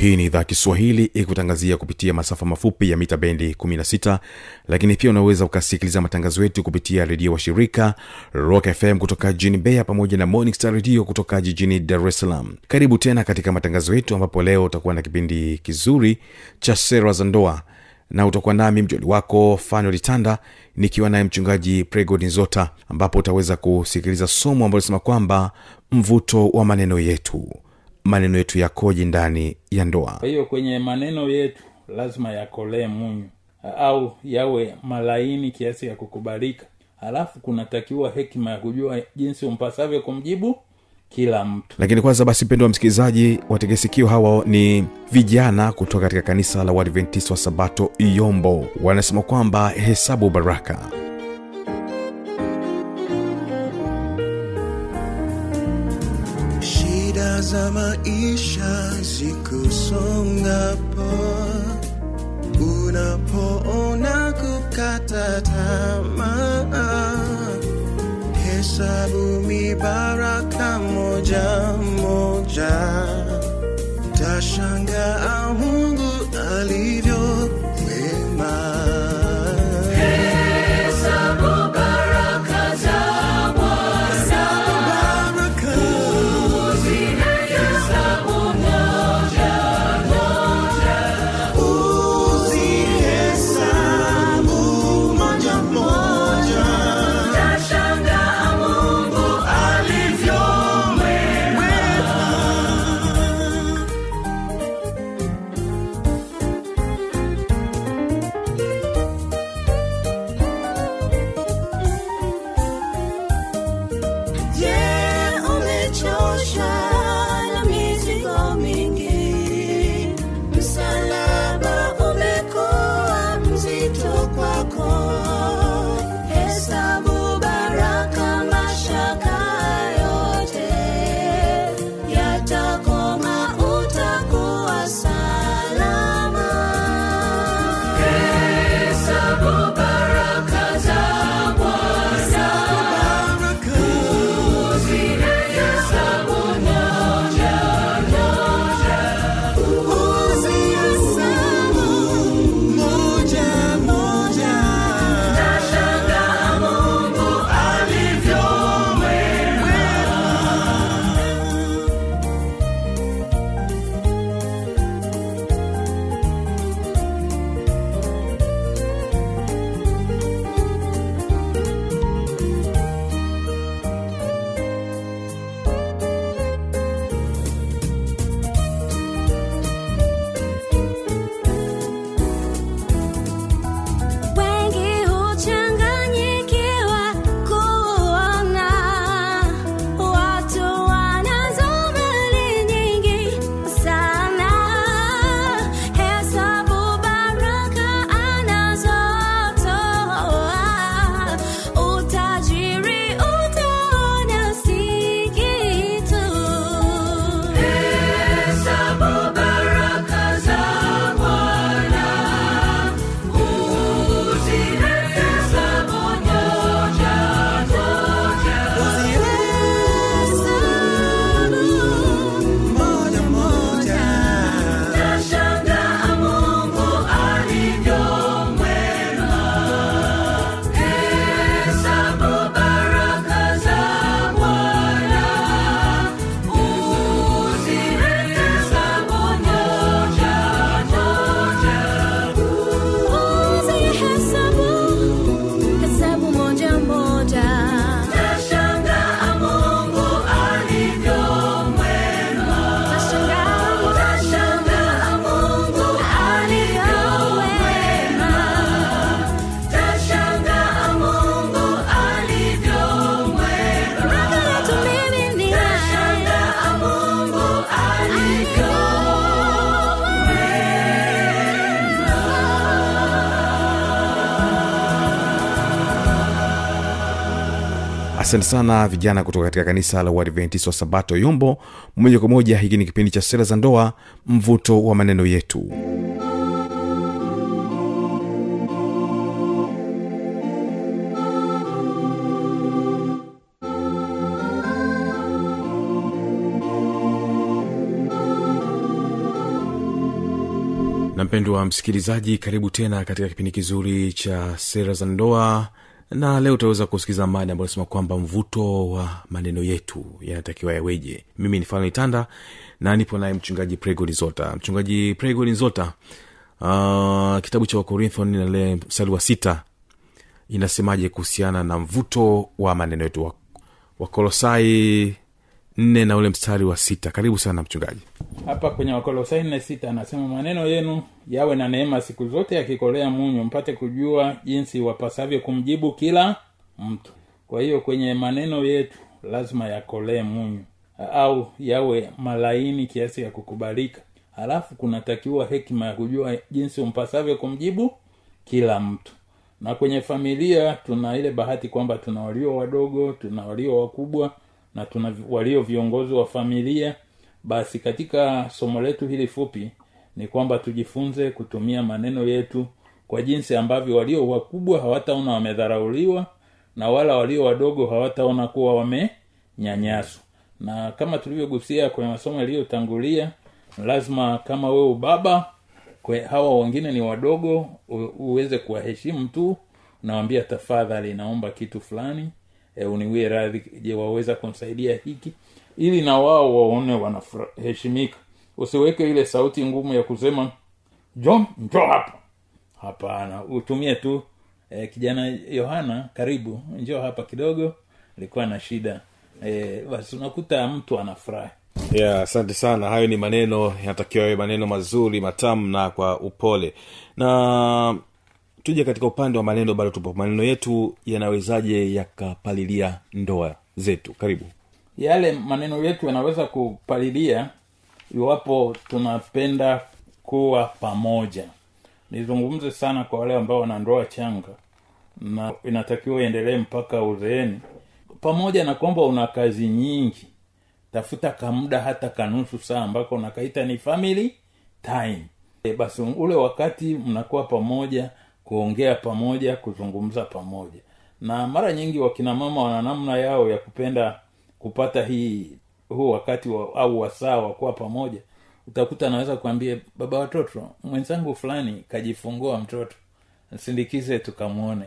hii ni idhaa kiswahili ikutangazia kupitia masafa mafupi ya mita bendi 16 lakini pia unaweza ukasikiliza matangazo yetu kupitia redio wa shirika rock fm kutoka jijini beya pamoja na morning star redio kutoka jijini dar es salaam. Karibu tena katika matangazo yetu ambapo leo utakuwa na kipindi kizuri cha sera za ndoa na utakuwa nami mjoli wako tanda nikiwa naye mchungaji pregod nzota ambapo utaweza kusikiliza somo ambalo linasema kwamba mvuto wa maneno yetu maneno yetu yakoje ndani ya ndoa? Kwa hiyo kwenye maneno yetu lazima yakolee munyu au yawe malaini kiasi ya kukubalika. Halafu kunatakiwa hekima ya kujua jinsi umpasavyo kumjibu kila mtu. Lakini kwanza basi mpendo wa msikilizaji wategesikio hawa ni vijana kutoka katika kanisa la uadventist wa sabato iyombo. Wanasema kwamba hesabu baraka za maisha zikusongapo unapoona kukata tamaa hesabu mibaraka moja moja. Tashangaa mungu alivyo wema asante sana vijana kutoka katika kanisa la uadventist wa sabato yombo. Moja kwa moja hiki ni kipindi cha sera za ndoa mvuto wa maneno yetu. Na mpendwa msikilizaji karibu tena katika kipindi kizuri cha sera za ndoa na leo utaweza kusikiza mada ambayo nasema kwamba mvuto wa maneno yetu yanatakiwa yaweje. Mimi ni fano itanda na nipo naye mchungaji prego lizota mchungaji prego lizota uh, kitabu cha wakorintho nale mstari wa sita inasemaje kuhusiana na mvuto wa maneno yetu? Wa- wakolosai nne na ule mstari wa sita. Karibu sana mchungaji hapa kwenye wakolosai nne sita anasema maneno yenu yawe na neema siku zote yakikolea munyu mpate kujua jinsi wapasavyo kumjibu kila mtu. Kwa hiyo kwenye maneno yetu lazima yakolee munyu au yawe malaini kiasi ya kukubalika. Halafu kunatakiwa hekima ya kujua jinsi umpasavyo kumjibu kila mtu. Na kwenye familia tuna ile bahati kwamba tuna walio wadogo tuna walio wakubwa na tuna walio viongozi wa familia basi katika somo letu hili fupi ni kwamba tujifunze kutumia maneno yetu kwa jinsi ambavyo walio wakubwa hawataona wamedharauliwa na wala walio wadogo hawataona kuwa wamenyanyaswa. Na kama tulivyogusia kwenye masomo yaliyotangulia lazima kama wewe ubaba kwe, hawa wengine ni wadogo uweze kuwaheshimu tu. Nawambia tafadhali naomba kitu fulani e, uniwie radhi je waweza kumsaidia hiki ili na wao waone wanaheshimika usiweke ile sauti ngumu ya kusema jo njo hapa. Hapana utumie tu e, kijana yohana karibu njo hapa kidogo ilikuwa na shida. E, basi unakuta mtu anafurahi. Yeah asante sana. Hayo ni maneno yanatakiwa yawe maneno mazuri matamu na kwa upole. Na tuje katika upande wa maneno bado tupo. Maneno yetu yanawezaje yakapalilia ndoa zetu? Karibu yale maneno yetu yanaweza kupalilia iwapo tunapenda kuwa pamoja. Nizungumze sana kwa wale ambao wana ndoa changa na inatakiwa iendelee mpaka uzeeni. Pamoja na kwamba una kazi nyingi tafuta kamuda hata kanusu saa ambako nakaita ni family time. E, basi ule wakati mnakuwa pamoja kuongea pamoja kuzungumza pamoja. Na mara nyingi wakina mama wana namna yao ya kupenda kupata hii huu wakati wa, au wasaa wa kuwa pamoja utakuta anaweza kuambia baba watoto mwenzangu fulani kajifungua mtoto sindikize tukamwone.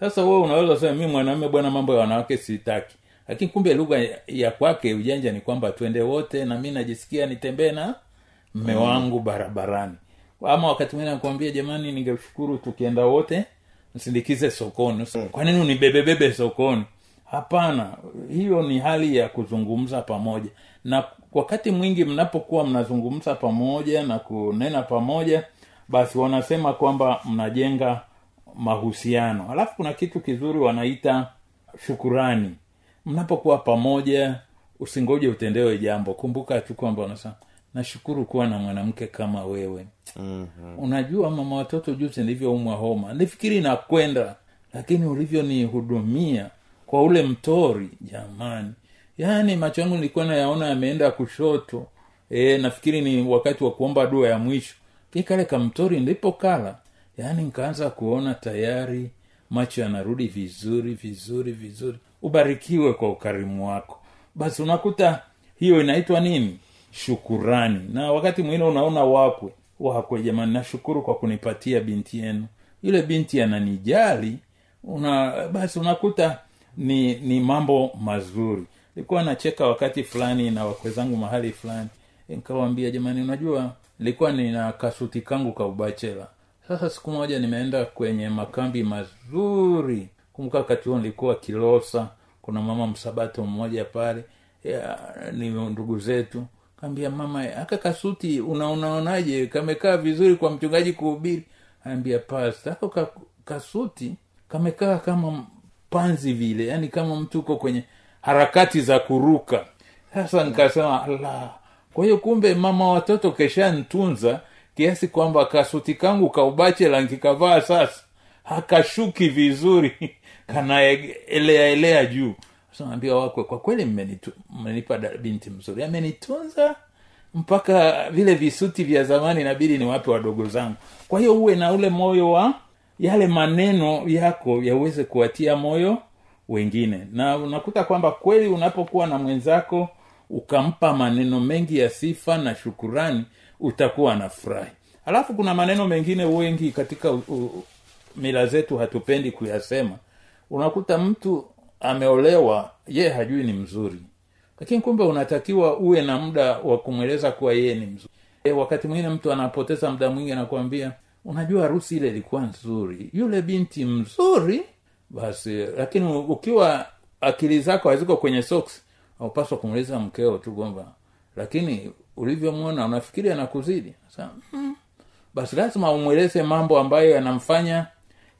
Sasa wewe unaweza sema mi mwanaume bwana mambo ya wanawake sitaki. Lakini kumbe lugha ya- kwake ujanja ni kwamba twende wote na mi najisikia nitembee na mme wangu barabarani. Ama wakati mwingine nakuambia jamani ningeshukuru tukienda wote msindikize sokoni. Kwa nini unibebebebe sokoni hapana hiyo ni hali ya kuzungumza pamoja. Na wakati mwingi mnapokuwa mnazungumza pamoja na kunena pamoja basi wanasema kwamba mnajenga mahusiano. Alafu kuna kitu kizuri wanaita shukurani. Mnapokuwa pamoja usingoje utendewe jambo. Kumbuka tu kwamba wanasema nashukuru kuwa na mwanamke kama wewe. Mm-hmm. unajua mama watoto juzi nilivyoumwa homa nifikiri nakwenda lakini ulivyonihudumia kwa ule mtori jamani. Yaani macho yangu nilikuwa nayaona yameenda kushoto. E, nafikiri ni wakati wa kuomba dua ya mwisho. Lakini kale kamtori ndipo kala. Yaani nikaanza kuona tayari macho yanarudi vizuri vizuri vizuri. Ubarikiwe kwa ukarimu wako. Basi unakuta hiyo inaitwa nini? Shukurani. Na wakati mwingine unaona wakwe. Wakwe jamani nashukuru kwa kunipatia binti yenu. Yule binti ananijali. Una basi unakuta ni ni mambo mazuri. Nilikuwa nacheka wakati fulani na wakwe zangu mahali fulani. Nikawambia jamani unajua nilikuwa nina kasuti kangu ka ubachela. Sasa siku moja nimeenda kwenye makambi mazuri. Kumbuka wakati huo nilikuwa kilosa kuna mama msabato mmoja pale. Ni ndugu zetu. Kaambia mama aka kasuti unaonaonaje kamekaa vizuri kwa mchungaji kuhubiri. Ambia pasta ako kasuti kamekaa kama panzi vile. Yaani kama mtu uko kwenye harakati za kuruka. Sasa nikasema la kwa hiyo kumbe mama watoto keshantunza kiasi kwamba kasuti kangu kaubachela nkikavaa sasa. Hakashuki vizuri. Kanaeleaelea juu. Sasa naambia wakwe kwa kweli mmenipa binti mzuri. Amenitunza mpaka vile visuti vya zamani inabidi niwape wadogo zangu. Kwa hiyo uwe na ule moyo wa yale maneno yako yaweze kuwatia moyo wengine. Na unakuta kwamba kweli unapokuwa na mwenzako ukampa maneno mengi ya sifa na shukurani utakuwa na furahi alafu kuna maneno mengine wengi katika u, mila zetu hatupendi kuyasema. Unakuta mtu ameolewa ye hajui ni mzuri. Lakini kumbe unatakiwa uwe na muda wa kumweleza kuwa yeye ni mzuri. E, wakati mwingine mtu anapoteza muda mwingi anakuambia unajua harusi ile ilikuwa nzuri. Yule binti mzuri basi lakini ukiwa akili zako haziko kwenye socks aupaswa kumuliza mkeo tu kwamba lakini ulivyomwona unafikiri anakuzidi Sasa, basi lazima umweleze mambo ambayo yanamfanya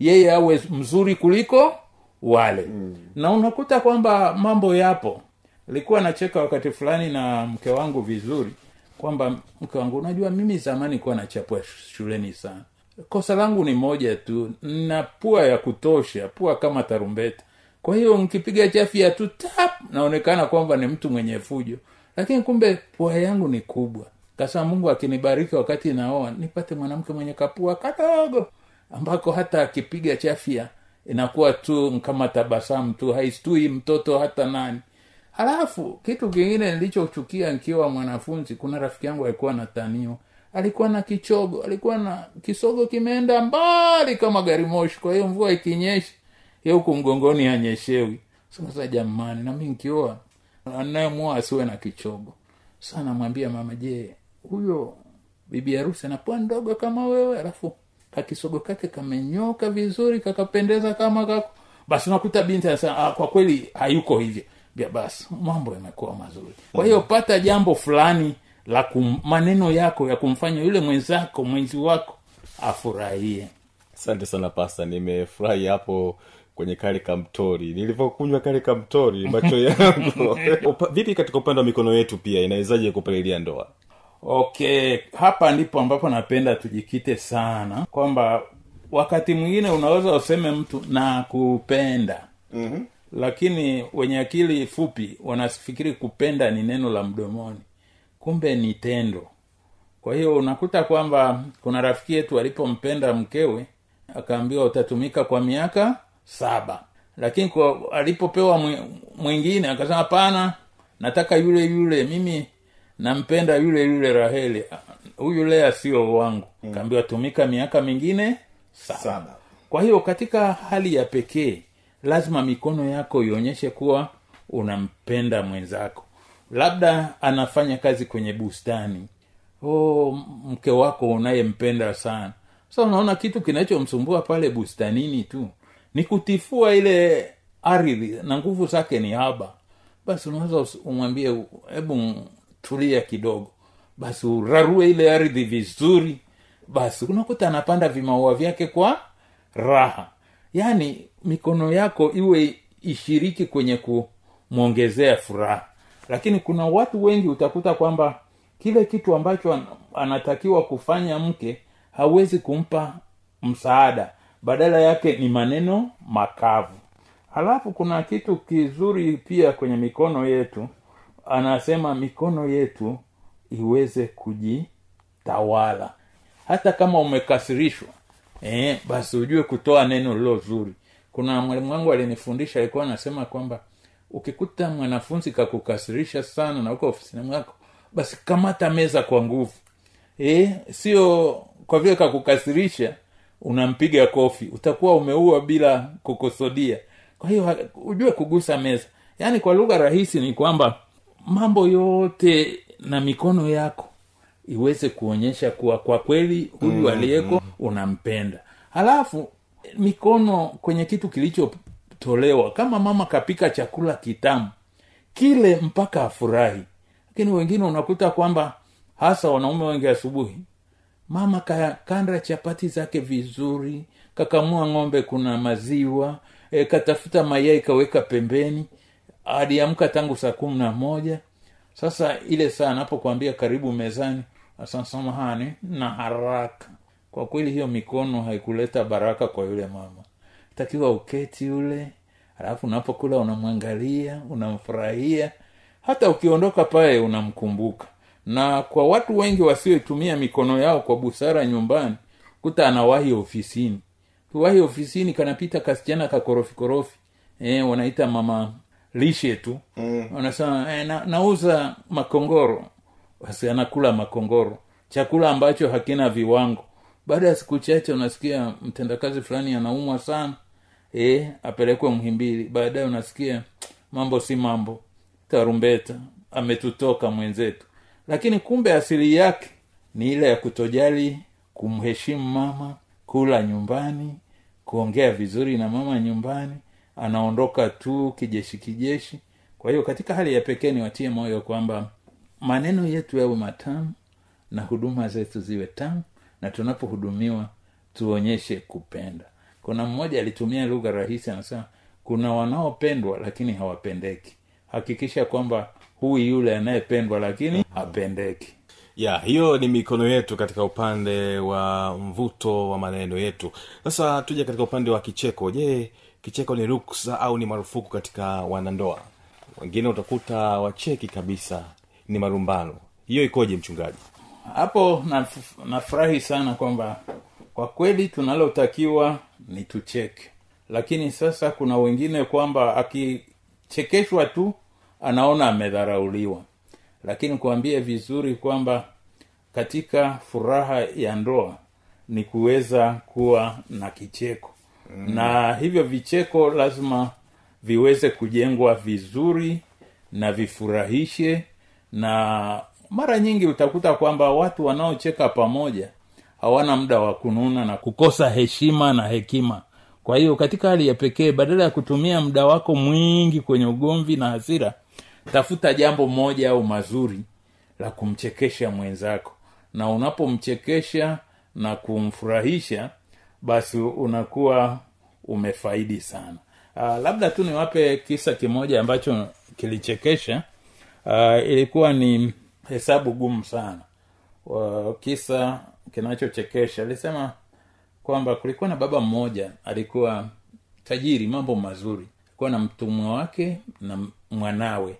yeye awe mzuri kuliko wale. Mm. na unakuta kwamba mambo yapo. Likuwa nacheka wakati fulani na mke wangu vizuri kwamba mke wangu unajua mimi zamani kuwa nachapwa shuleni sana kosa langu ni moja tu na pua ya kutosha pua kama tarumbeta. Kwa hiyo nkipiga chafya tu tap naonekana kwamba ni mtu mwenye fujo. Lakini kumbe pua yangu ni kubwa. Kasema mungu akinibariki wakati naoa nipate mwanamke mwenye kapua kadogo ambako hata akipiga chafya inakuwa tu kama tabasamu tu haistui mtoto hata nani. Halafu kitu kingine nilichochukia nkiwa mwanafunzi kuna rafiki yangu alikuwa nataniwa alikuwa na kichogo alikuwa na kisogo kimeenda mbali kama gari moshi. Kwa hiyo mvua ikinyesha ye huku mgongoni anyeshewi sasa jamani nami nkioa anayemwoa asiwe na kichogo. Sa mama je huyo bibi harusi anakuwa ndogo kama wewe alafu kakisogo kake kamenyoka vizuri kakapendeza kama kako. Basi nakuta binti anasema ah, kwa kweli hayuko hivyo. Basi mambo yamekuwa mazuri. Kwa hiyo pata jambo fulani la kum, maneno yako ya kumfanya yule mwenzako mwenzi wako afurahie. Asante sana pasta nimefurahi hapo kwenye kale kamtori. Nilivyokunywa kale kamtori macho yangu. Vipi katika upande wa mikono yetu pia inawezaje kupalilia ndoa? Okay hapa ndipo ambapo napenda tujikite sana kwamba wakati mwingine unaweza useme mtu na kupenda mm-hmm. lakini wenye akili fupi wanafikiri kupenda ni neno la mdomoni kumbe ni tendo kwa hiyo unakuta kwamba kuna rafiki yetu alipompenda mkewe akaambiwa utatumika kwa miaka saba lakini kwa alipopewa mwingine akasema hapana nataka yule yule mimi nampenda yule yule raheli huyu lea sio wangu mm. kaambiwa tumika miaka mingine saba. Saba. kwa hiyo katika hali ya pekee lazima mikono yako ionyeshe kuwa unampenda mwenzako labda anafanya kazi kwenye bustani. Oh, mke wako unayempenda sana. Sasa unaona kitu kinachomsumbua pale bustanini tu. Ni kutifua ile ardhi na nguvu zake ni haba. Basi unaweza umwambie hebu tulia kidogo. Basi urarue ile ardhi vizuri. Basi unakuta anapanda vimaua vyake kwa raha. Yaani mikono yako iwe ishiriki kwenye kumwongezea furaha lakini kuna watu wengi utakuta kwamba kile kitu ambacho anatakiwa kufanya mke hawezi kumpa msaada. Badala yake ni maneno makavu. Halafu kuna kitu kizuri pia kwenye mikono yetu. Anasema mikono yetu iweze kujitawala. Hata kama umekasirishwa eh, basi ujue kutoa neno lilo zuri. Kuna mwalimu wangu alinifundisha alikuwa anasema kwamba ukikuta mwanafunzi kakukasirisha sana na uko ofisini mwako basi kamata meza kwa nguvu. E, sio kwa vile kakukasirisha unampiga kofi utakuwa umeua bila kukusudia. Kwa hiyo ujue kugusa meza. Yaani kwa lugha rahisi ni kwamba mambo yote na mikono yako iweze kuonyesha kuwa kwa kweli huyu mm, aliyeko unampenda. Halafu mikono kwenye kitu kilichotolewa kama mama kapika chakula kitamu kile mpaka afurahi. Lakini wengine unakuta kwamba hasa wanaume wengi asubuhi mama kakanda chapati zake vizuri kakamua ng'ombe kuna maziwa e, katafuta mayai kaweka pembeni aliamka tangu saa kumi na moja. Sasa ile saa anapokwambia karibu mezani asasamahani na haraka. Kwa kweli hiyo mikono haikuleta baraka kwa yule mama takiwa uketi ule alafu unapokula unamwangalia unamfurahia. Hata ukiondoka pale unamkumbuka. Na kwa watu wengi wasioitumia mikono yao kwa busara nyumbani kuta anawahi ofisini. Kiwahi ofisini kanapita kasichana kakorofikorofi e, wanaita mama lishe tu. Mm. wanasema e, na, nauza makongoro. Basi anakula makongoro. Chakula ambacho hakina viwango baada ya siku chache unasikia mtendakazi fulani anaumwa sana. E, apelekwe mhimbili baadaye unasikia mambo si mambo. Tarumbeta ametutoka mwenzetu. Lakini kumbe asili yake ni ile ya kutojali kumheshimu mama kula nyumbani kuongea vizuri na mama nyumbani anaondoka tu kijeshi kijeshi. Kwa hiyo katika hali ya pekee niwatie moyo kwamba maneno yetu yawe matamu na huduma zetu ziwe tamu na tunapohudumiwa tuonyeshe kupenda. Kuna mmoja alitumia lugha rahisi anasema kuna wanaopendwa lakini hawapendeki. Hakikisha kwamba huyu yule anayependwa lakini hapendeki. Ya hiyo ni mikono yetu katika upande wa mvuto wa maneno yetu. Sasa tuje katika upande wa kicheko. Je kicheko ni ruksa au ni marufuku katika wanandoa? Wengine utakuta wacheki kabisa ni marumbano. Hiyo ikoje mchungaji hapo naf- nafurahi sana kwamba kwa kweli tunalotakiwa ni tucheke. Lakini sasa kuna wengine kwamba akichekeshwa tu anaona amedharauliwa. Lakini kuambie vizuri kwamba katika furaha ya ndoa ni kuweza kuwa na kicheko. Mm. na hivyo vicheko lazima viweze kujengwa vizuri na vifurahishe na mara nyingi utakuta kwamba watu wanaocheka pamoja hawana muda wa kununa na kukosa heshima na hekima. Kwa hiyo katika hali ya pekee badala ya kutumia muda wako mwingi kwenye ugomvi na hasira tafuta jambo moja au mazuri la kumchekesha mwenzako. Na unapomchekesha na kumfurahisha basi unakuwa umefaidi sana. Aa, labda tu niwape kisa kimoja ambacho kilichekesha. Aa, ilikuwa ni hesabu gumu sana. Kisa kinachochekesha alisema kwamba kulikuwa na baba mmoja alikuwa tajiri mambo mazuri. Alikuwa na mtumwa wake na mwanawe.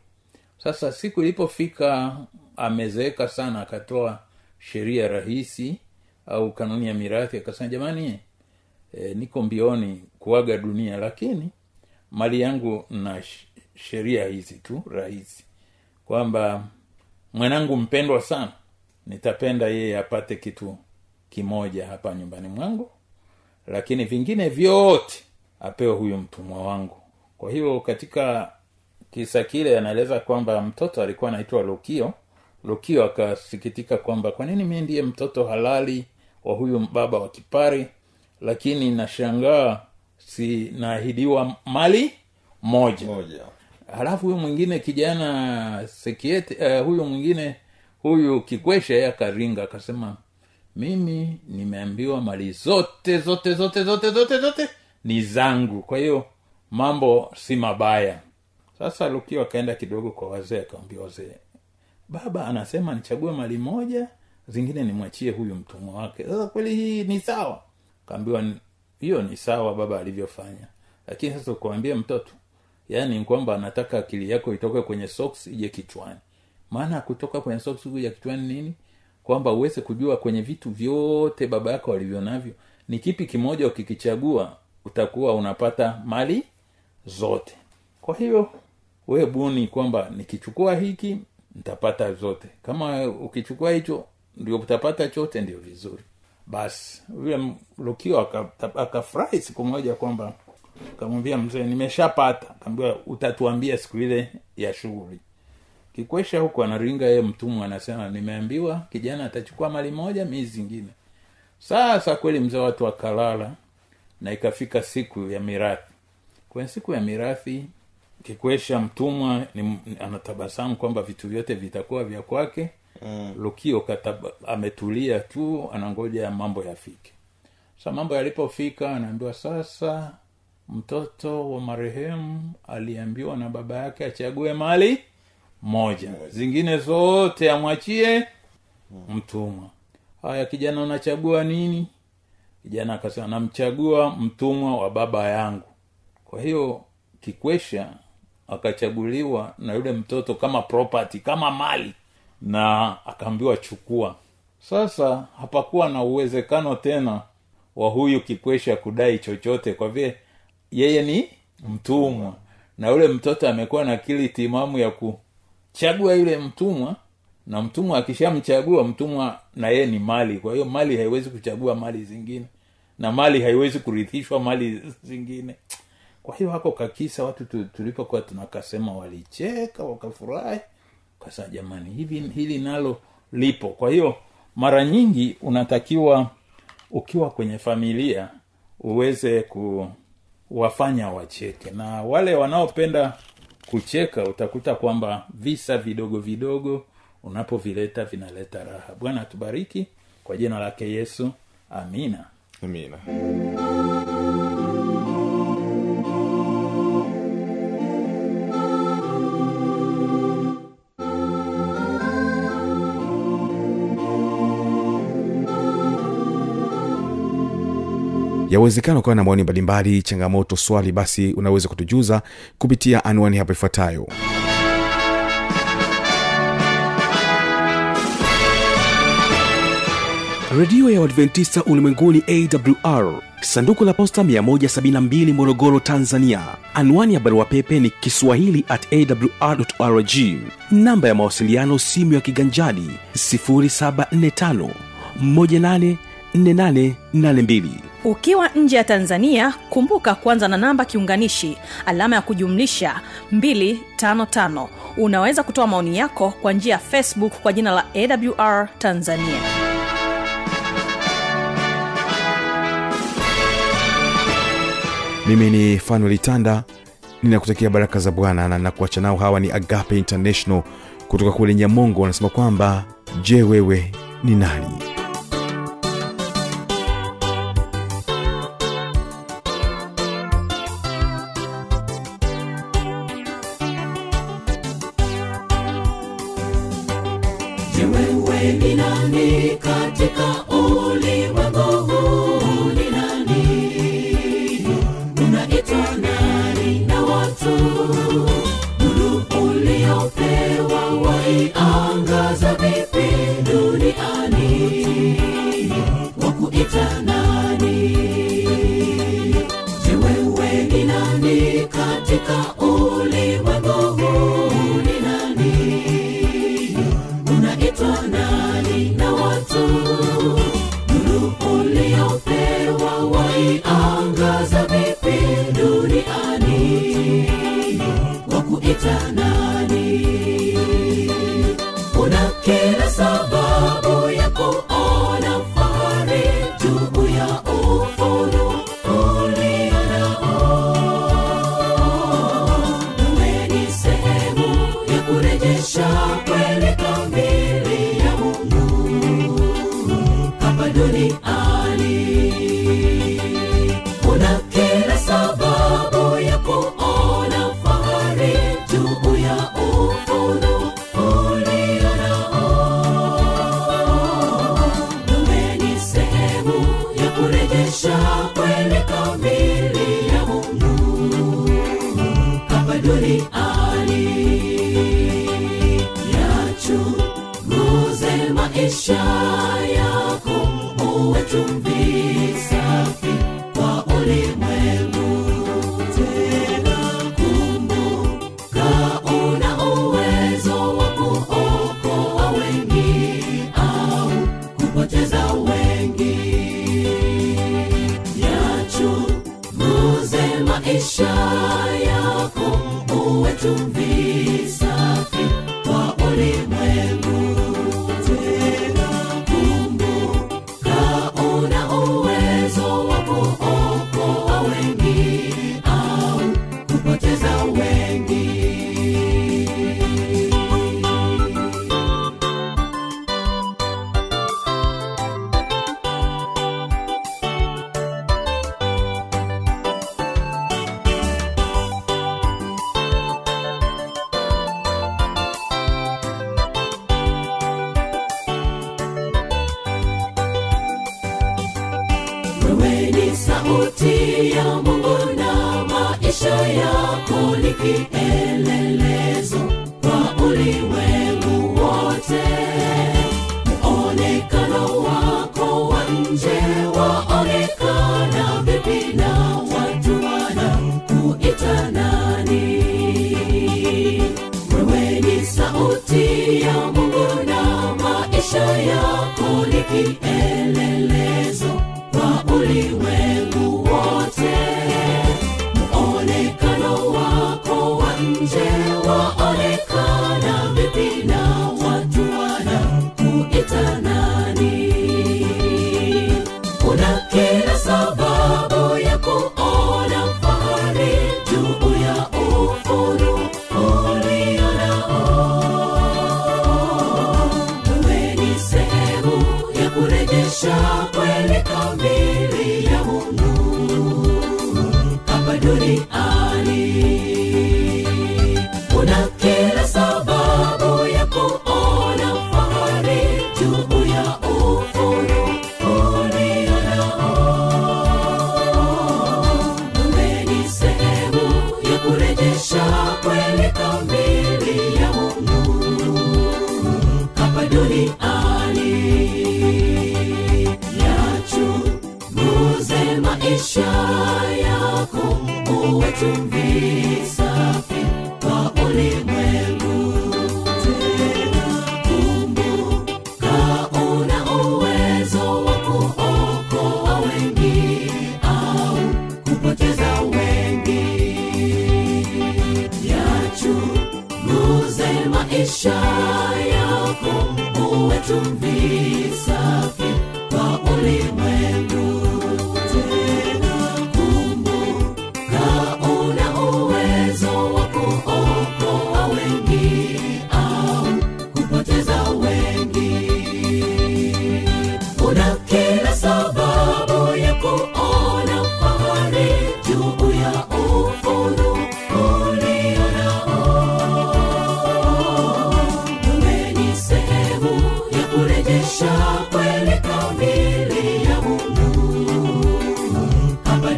Sasa siku ilipofika amezeeka sana akatoa sheria rahisi au kanuni ya mirathi akasema jamani e, niko mbioni kuaga dunia lakini mali yangu na sheria hizi tu rahisi. Kwamba mwanangu mpendwa sana nitapenda yeye apate kitu kimoja hapa nyumbani mwangu lakini vingine vyote apewe huyu mtumwa wangu. Kwa hiyo katika kisa kile anaeleza kwamba mtoto alikuwa anaitwa lukio. Lukio akasikitika kwamba kwa nini mi ndiye mtoto halali wa huyu baba wa kipari lakini nashangaa sinaahidiwa mali moja. Moja halafu huyu mwingine kijana sekiete uh, huyu mwingine huyu kikweshe akaringa akasema mimi nimeambiwa mali zote zote zote zote zote zote ni zangu kwa hiyo mambo si mabaya. Sasa lukio akaenda kidogo kwa wazee akawambia wazee baba anasema nichague mali moja zingine nimwachie huyu mtumwa wake. Sasa kweli hii ni sawa? Kaambiwa hiyo ni sawa baba alivyofanya. Lakini sasa ukuambia mtoto yaani kwamba anataka akili yako itoke kwenye socks ije kichwani. Maana kutoka kwenye socks kuja kichwani nini? Kwamba uweze kujua kwenye vitu vyote baba yako walivyo navyo. Ni kipi kimoja ukikichagua utakuwa unapata mali zote. Kwa hiyo we buni kwamba nikichukua hiki nitapata zote. Kama ukichukua hicho ndio utapata chote ndio vizuri. Basi yule lukio aka- akafurahi siku moja kwamba kamwambia mzee nimeshapata. Kaambia utatuambia siku ile ya shughuli. Kikwesha huku anaringa yeye mtumwa anasema nimeambiwa kijana atachukua mali moja mii zingine. Sasa kweli mzee watu wakalala na ikafika siku ya mirathi. Kwenye siku ya mirathi kikwesha mtumwa ni, anatabasamu kwamba vitu vyote vitakuwa vya kwake. Mm. lukio kataba, ametulia tu anangoja mambo yafike. Sa mambo yalipofika anaambiwa sasa mtoto wa marehemu aliambiwa na baba yake achague mali moja. Zingine zote amwachie mtumwa. Haya kijana unachagua nini? Kijana akasema namchagua mtumwa wa baba yangu. Kwa hiyo kikwesha akachaguliwa na yule mtoto kama property kama mali na akaambiwa chukua. Sasa hapakuwa na uwezekano tena wa huyu kikwesha kudai chochote kwa vile yeye ni mtumwa. Na yule mtoto amekuwa na akili timamu ya kuchagua yule mtumwa na mtumwa akishamchagua mtumwa na yeye ni mali. Kwa hiyo mali haiwezi kuchagua mali zingine na mali haiwezi kurithishwa mali zingine. Kwa hiyo hako kakisa watu tulipokuwa tunakasema walicheka wakafurahi. Kasa jamani hivi hili nalo lipo. Kwa hiyo mara nyingi unatakiwa ukiwa kwenye familia uweze kuwafanya wacheke. Na wale wanaopenda kucheka utakuta kwamba visa vidogo vidogo unapovileta vinaleta raha. Bwana atubariki kwa jina lake yesu amina. Amina yawezekana ukawa na maoni mbalimbali changamoto swali basi unaweza kutujuza kupitia anwani hapo ifuatayo. Redio ya uadventista ulimwenguni awr sanduku la posta 172 morogoro tanzania. Anwani ya barua pepe ni kiswahili at awr rg namba ya mawasiliano simu ya kiganjadi 745 184882 ukiwa nje ya tanzania kumbuka kuanza na namba kiunganishi alama ya kujumlisha 255 unaweza kutoa maoni yako kwa njia ya facebook kwa jina la awr tanzania. Mimi ni fanuel tanda ninakutakia baraka za bwana na nakuacha nao. Hawa ni agape international kutoka kule nyamongo wanasema kwamba je wewe ni nani you. Sauti ya mungu na maisha yako ni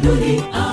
hapa